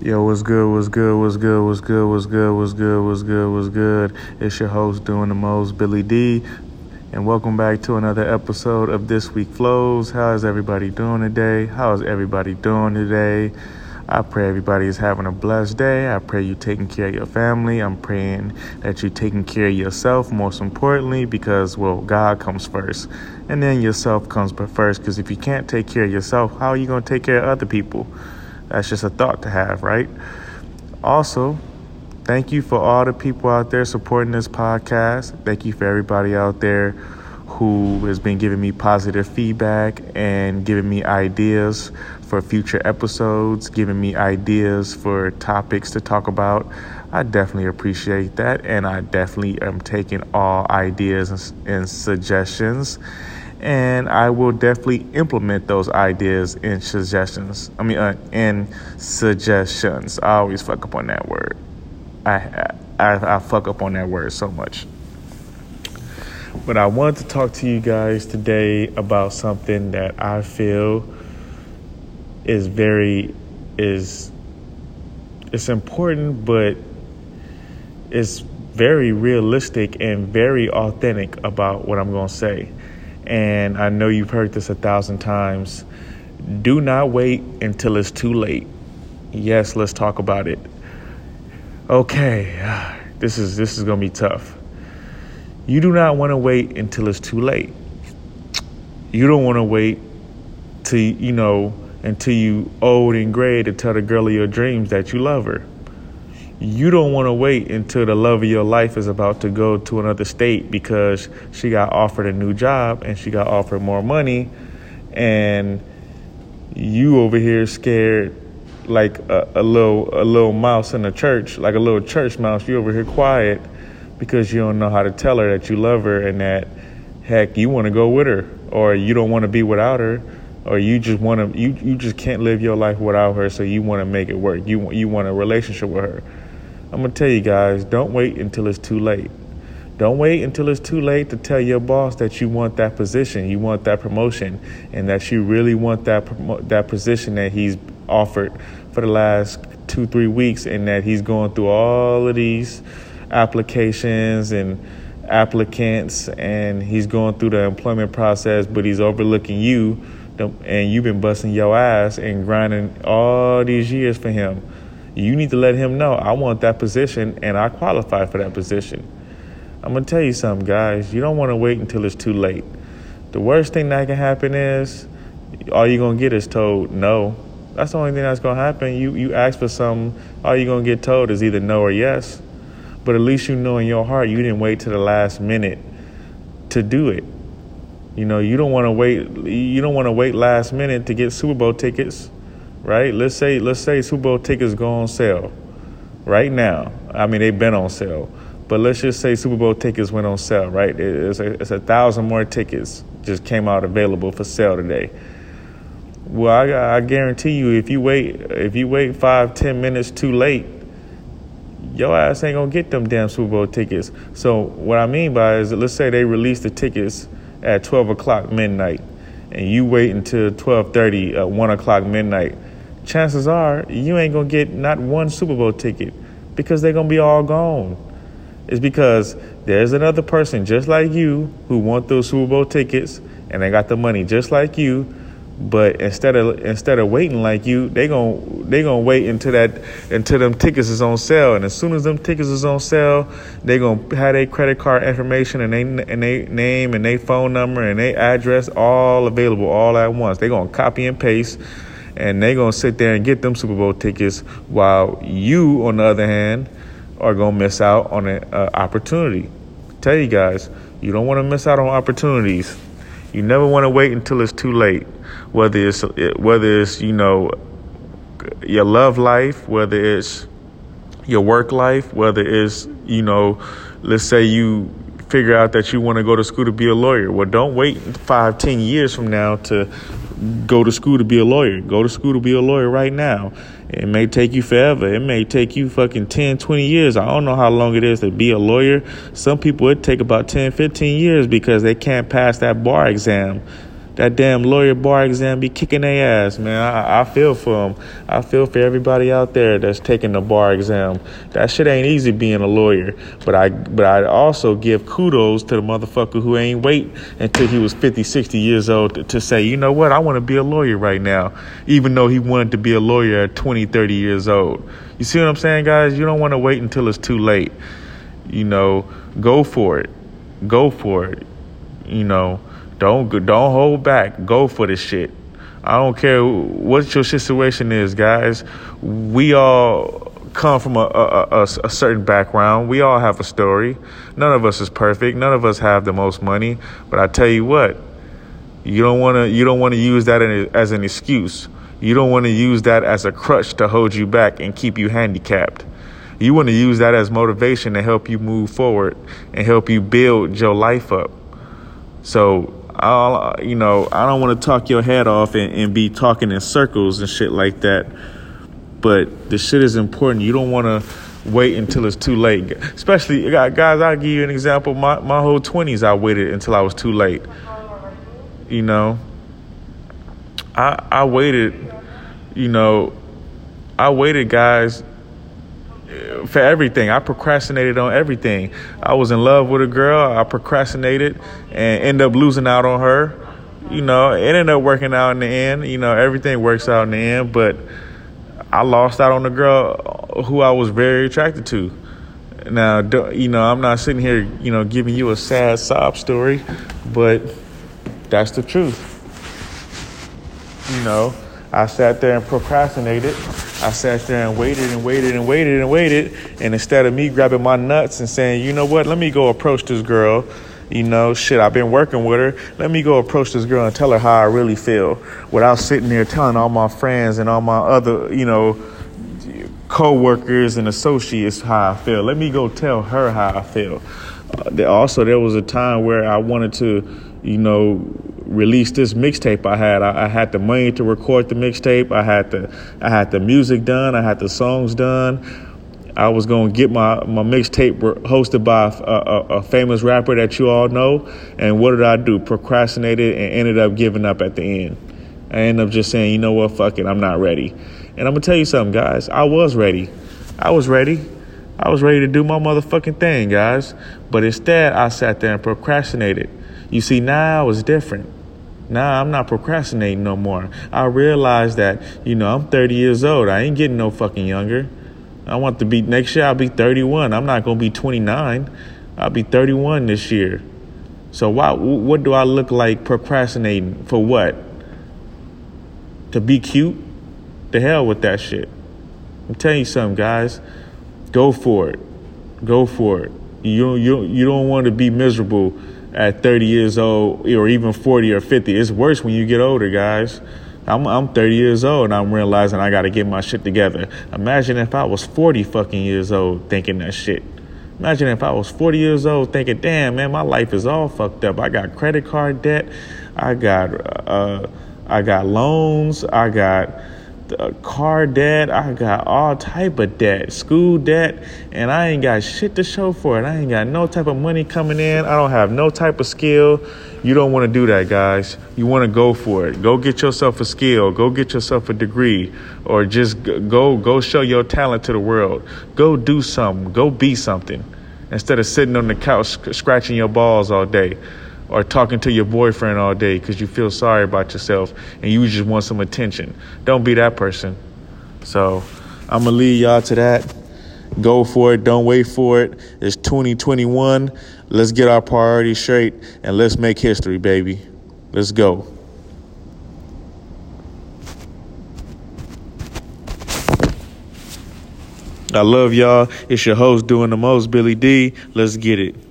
Yo, what's good, what's good, what's good, what's good, what's good, what's good, what's good, what's good? It's your host doing the most, Billy D. And welcome back to another episode of This Week Flows. How is everybody doing today? How is everybody doing today? I pray everybody is having a blessed day. I pray you're taking care of your family. I'm praying that you're taking care of yourself, most importantly, because, well, God comes first. And then yourself comes first, because if you can't take care of yourself, how are you going to take care of other people? That's just a thought to have, right? Also, thank you for all the people out there supporting this podcast. Thank you for everybody out there who has been giving me positive feedback and giving me ideas for future episodes, giving me ideas for topics to talk about. I definitely appreciate that, and I definitely am taking all ideas and, suggestions and I will definitely implement those ideas and suggestions. I mean, uh, and suggestions. I always fuck up on that word. I, I I fuck up on that word so much. But I wanted to talk to you guys today about something that I feel is very is it's important, but it's very realistic and very authentic about what I'm going to say and I know you've heard this a thousand times. Do not wait until it's too late. Yes, let's talk about it. Okay, this is this is gonna be tough. You do not want to wait until it's too late. You don't want to wait till you know until you old and gray to tell the girl of your dreams that you love her you don't want to wait until the love of your life is about to go to another state because she got offered a new job and she got offered more money and you over here scared like a, a little a little mouse in a church like a little church mouse. You over here quiet because you don't know how to tell her that you love her and that heck you want to go with her or you don't want to be without her or you just want to you, you just can't live your life without her so you want to make it work. You you want a relationship with her I'm going to tell you guys don't wait until it's too late. Don't wait until it's too late to tell your boss that you want that position, you want that promotion, and that you really want that that position that he's offered for the last two three weeks, and that he's going through all of these applications and applicants, and he's going through the employment process, but he's overlooking you, and you've been busting your ass and grinding all these years for him you need to let him know I want that position and I qualify for that position. I'm to tell you something, guys. You don't want to wait until it's too late. The worst thing that can happen is all you're to get is told no. That's the only thing that's to happen. You, you ask for something, all you're to get told is either no or yes. But at least you know in your heart you didn't wait to the last minute to do it. You know, you don't want to wait. You don't want to wait last minute to get Super Bowl tickets right? Let's say let's say Super Bowl tickets go on sale right now. I mean, they've been on sale, but let's just say Super Bowl tickets went on sale, right? It's a, it's a thousand more tickets just came out available for sale today. Well, I, I guarantee you, if you wait if you wait five ten minutes too late, your ass ain't gonna get them damn Super Bowl tickets. So what I mean by is, let's say they release the tickets at twelve o'clock midnight, and you wait until twelve thirty, uh, one o'clock midnight chances are you ain't gonna get not one Super Bowl ticket because they're gonna be all gone. It's because there's another person just like you who want those Super Bowl tickets and they got the money just like you, but instead of instead of waiting like you, they going they gonna wait until that until them tickets is on sale, and as soon as them tickets is on sale, they gonna have their credit card information and they and they name and their phone number and their address all available all at once. They gonna copy and paste and they're going to sit there and get them Super Bowl tickets while you, on the other hand, are going to miss out on an uh, opportunity. Tell you guys, you don't want to miss out on opportunities. You never want to wait until it's too late. Whether it's whether it's you know your love life, whether it's your work life, whether it's you know, let's say you figure out that you want to go to school to be a lawyer. Well, don't wait five, ten years from now to go to school to be a lawyer. Go to school to be a lawyer right now. It may take you forever. It may take you fucking 10, 20 years. I don't know how long it is to be a lawyer. Some people it take about 10, 15 years because they can't pass that bar exam that damn lawyer bar exam be kicking their ass, man. I, I feel for them. I feel for everybody out there that's taking the bar exam. That shit ain't easy being a lawyer. But I but I also give kudos to the motherfucker who ain't wait until he was 50, 60 years old to, to say, you know what, I want to be a lawyer right now, even though he wanted to be a lawyer at 20, 30 years old. You see what I'm saying, guys? You don't want to wait until it's too late. You know, go for it. Go for it. You know, don't don't hold back. Go for this shit. I don't care what your situation is, guys. We all come from a, a, a, a, certain background. We all have a story. None of us is perfect. None of us have the most money. But I tell you what, you don't want to you don't want to use that as an excuse. You don't want to use that as a crutch to hold you back and keep you handicapped. You want to use that as motivation to help you move forward and help you build your life up. So, I'll, you know, I don't want to talk your head off and, and be talking in circles and shit like that. But the shit is important. You don't want to wait until it's too late. Especially, guys, I'll give you an example. My, my whole 20s, I waited until I was too late. You know, I, I waited, you know, I waited, guys, for everything. I procrastinated on everything. I was in love with a girl. I procrastinated and ended up losing out on her. You know, it ended up working out in the end. You know, everything works out in the end, but I lost out on the girl who I was very attracted to. Now, you know, I'm not sitting here, you know, giving you a sad sob story, but that's the truth. You know, I sat there and procrastinated. I sat there and waited and waited and waited and waited. And instead of me grabbing my nuts and saying, you know what, let me go approach this girl. You know, shit, I've been working with her. Let me go approach this girl and tell her how I really feel without sitting there telling all my friends and all my other, you know, co-workers and associates how I feel. Let me go tell her how I feel. Uh, also, there was a time where I wanted to, you know, release this mixtape I had. I, I, had the money to record the mixtape. I had the I had the music done. I had the songs done. I was to get my, my mixtape hosted by a, a, a, famous rapper that you all know. And what did I do? Procrastinated and ended up giving up at the end. I ended up just saying, you know what, fuck it, I'm not ready. And I'm to tell you something, guys. I was ready. I was ready. I was ready to do my motherfucking thing, guys. But instead, I sat there and procrastinated. You see, now it's different. Now I'm not procrastinating no more. I realize that, you know, I'm 30 years old. I ain't getting no fucking younger. I want to be, next year I'll be 31. I'm not going to be 29. I'll be 31 this year. So why, what do I look like procrastinating for what? To be cute? The hell with that shit. I'm telling you something, guys. Go for it. Go for it. You, you, you don't want to be miserable at 30 years old or even 40 or 50. It's worse when you get older, guys. I'm, I'm 30 years old and I'm realizing I got to get my shit together. Imagine if I was 40 fucking years old thinking that shit. Imagine if I was 40 years old thinking, damn, man, my life is all fucked up. I got credit card debt. I got, uh, I got loans. I got, car debt. I got all type of debt, school debt, and I ain't got shit to show for it. I ain't got no type of money coming in. I don't have no type of skill. You don't want to do that, guys. You want to go for it. Go get yourself a skill. Go get yourself a degree, or just go go show your talent to the world. Go do something. Go be something, instead of sitting on the couch scratching your balls all day or talking to your boyfriend all day because you feel sorry about yourself and you just want some attention. Don't be that person. So I'm to lead y'all to that. Go for it. Don't wait for it. It's 2021. Let's get our priorities straight and let's make history, baby. Let's go. I love y'all. It's your host doing the most, Billy D. Let's get it.